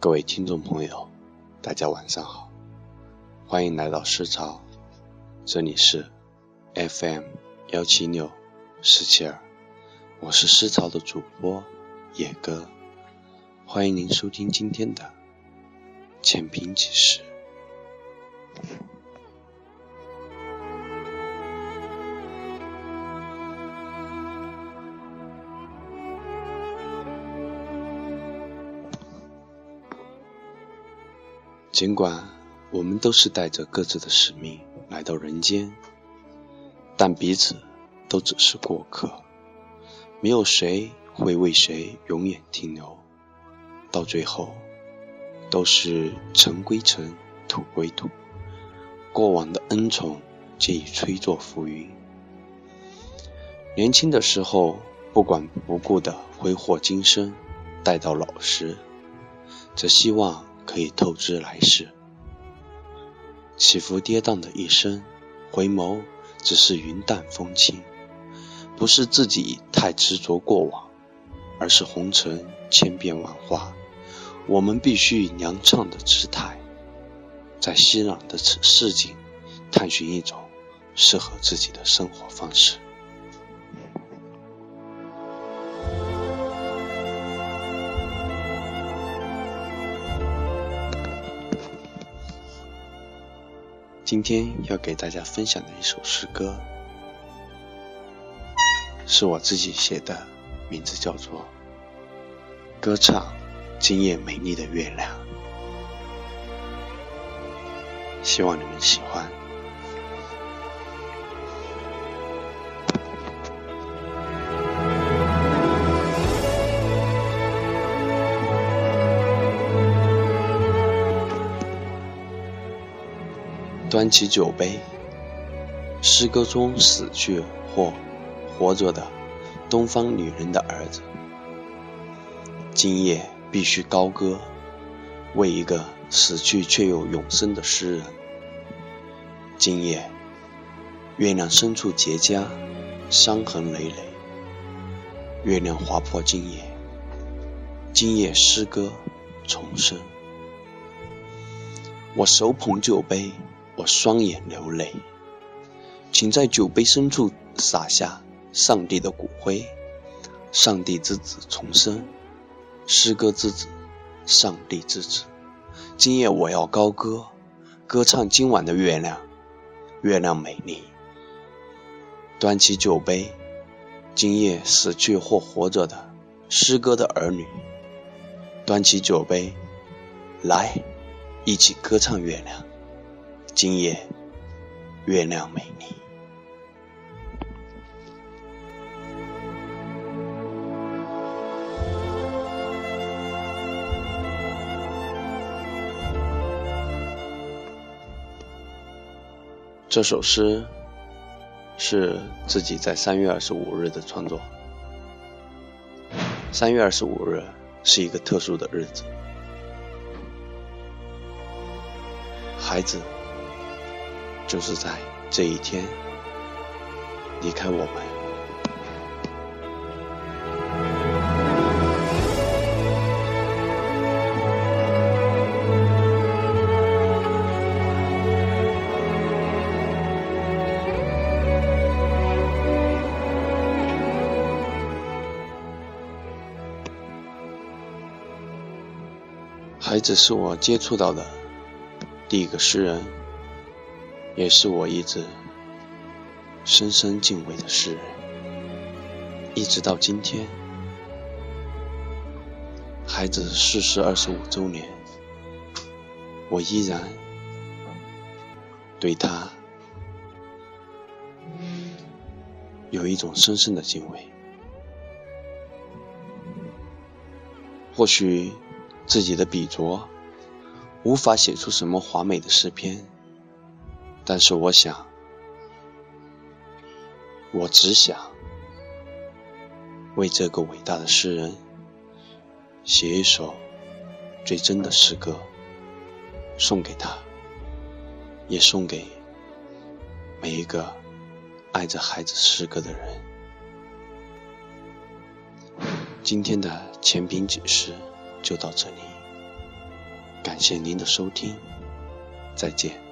各位听众朋友，大家晚上好，欢迎来到诗潮，这里是 FM 幺七六四七二，我是诗潮的主播野哥，欢迎您收听今天的浅评启事。尽管我们都是带着各自的使命来到人间，但彼此都只是过客，没有谁会为谁永远停留。到最后，都是尘归尘，土归土，过往的恩宠皆已吹作浮云。年轻的时候不管不顾的挥霍今生，待到老时，则希望。可以透支来世，起伏跌宕的一生，回眸只是云淡风轻。不是自己太执着过往，而是红尘千变万化。我们必须以娘唱的姿态，在熙攘的此市井，探寻一种适合自己的生活方式。今天要给大家分享的一首诗歌，是我自己写的，名字叫做《歌唱今夜美丽的月亮》，希望你们喜欢。端起酒杯，诗歌中死去或活着的东方女人的儿子，今夜必须高歌，为一个死去却又永生的诗人。今夜，月亮深处结痂，伤痕累累。月亮划破今夜，今夜诗歌重生。我手捧酒杯。双眼流泪，请在酒杯深处洒下上帝的骨灰，上帝之子重生，诗歌之子，上帝之子。今夜我要高歌，歌唱今晚的月亮，月亮美丽。端起酒杯，今夜死去或活着的。诗歌的儿女，端起酒杯，来，一起歌唱月亮。今夜月亮美丽。这首诗是自己在三月二十五日的创作。三月二十五日是一个特殊的日子，孩子。就是在这一天离开我们。孩子是我接触到的第一个诗人。也是我一直深深敬畏的诗人，一直到今天，孩子逝世二十五周年，我依然对他有一种深深的敬畏。或许自己的笔拙无法写出什么华美的诗篇。但是我想，我只想为这个伟大的诗人写一首最真的诗歌，送给他，也送给每一个爱着孩子诗歌的人。今天的前评解释就到这里，感谢您的收听，再见。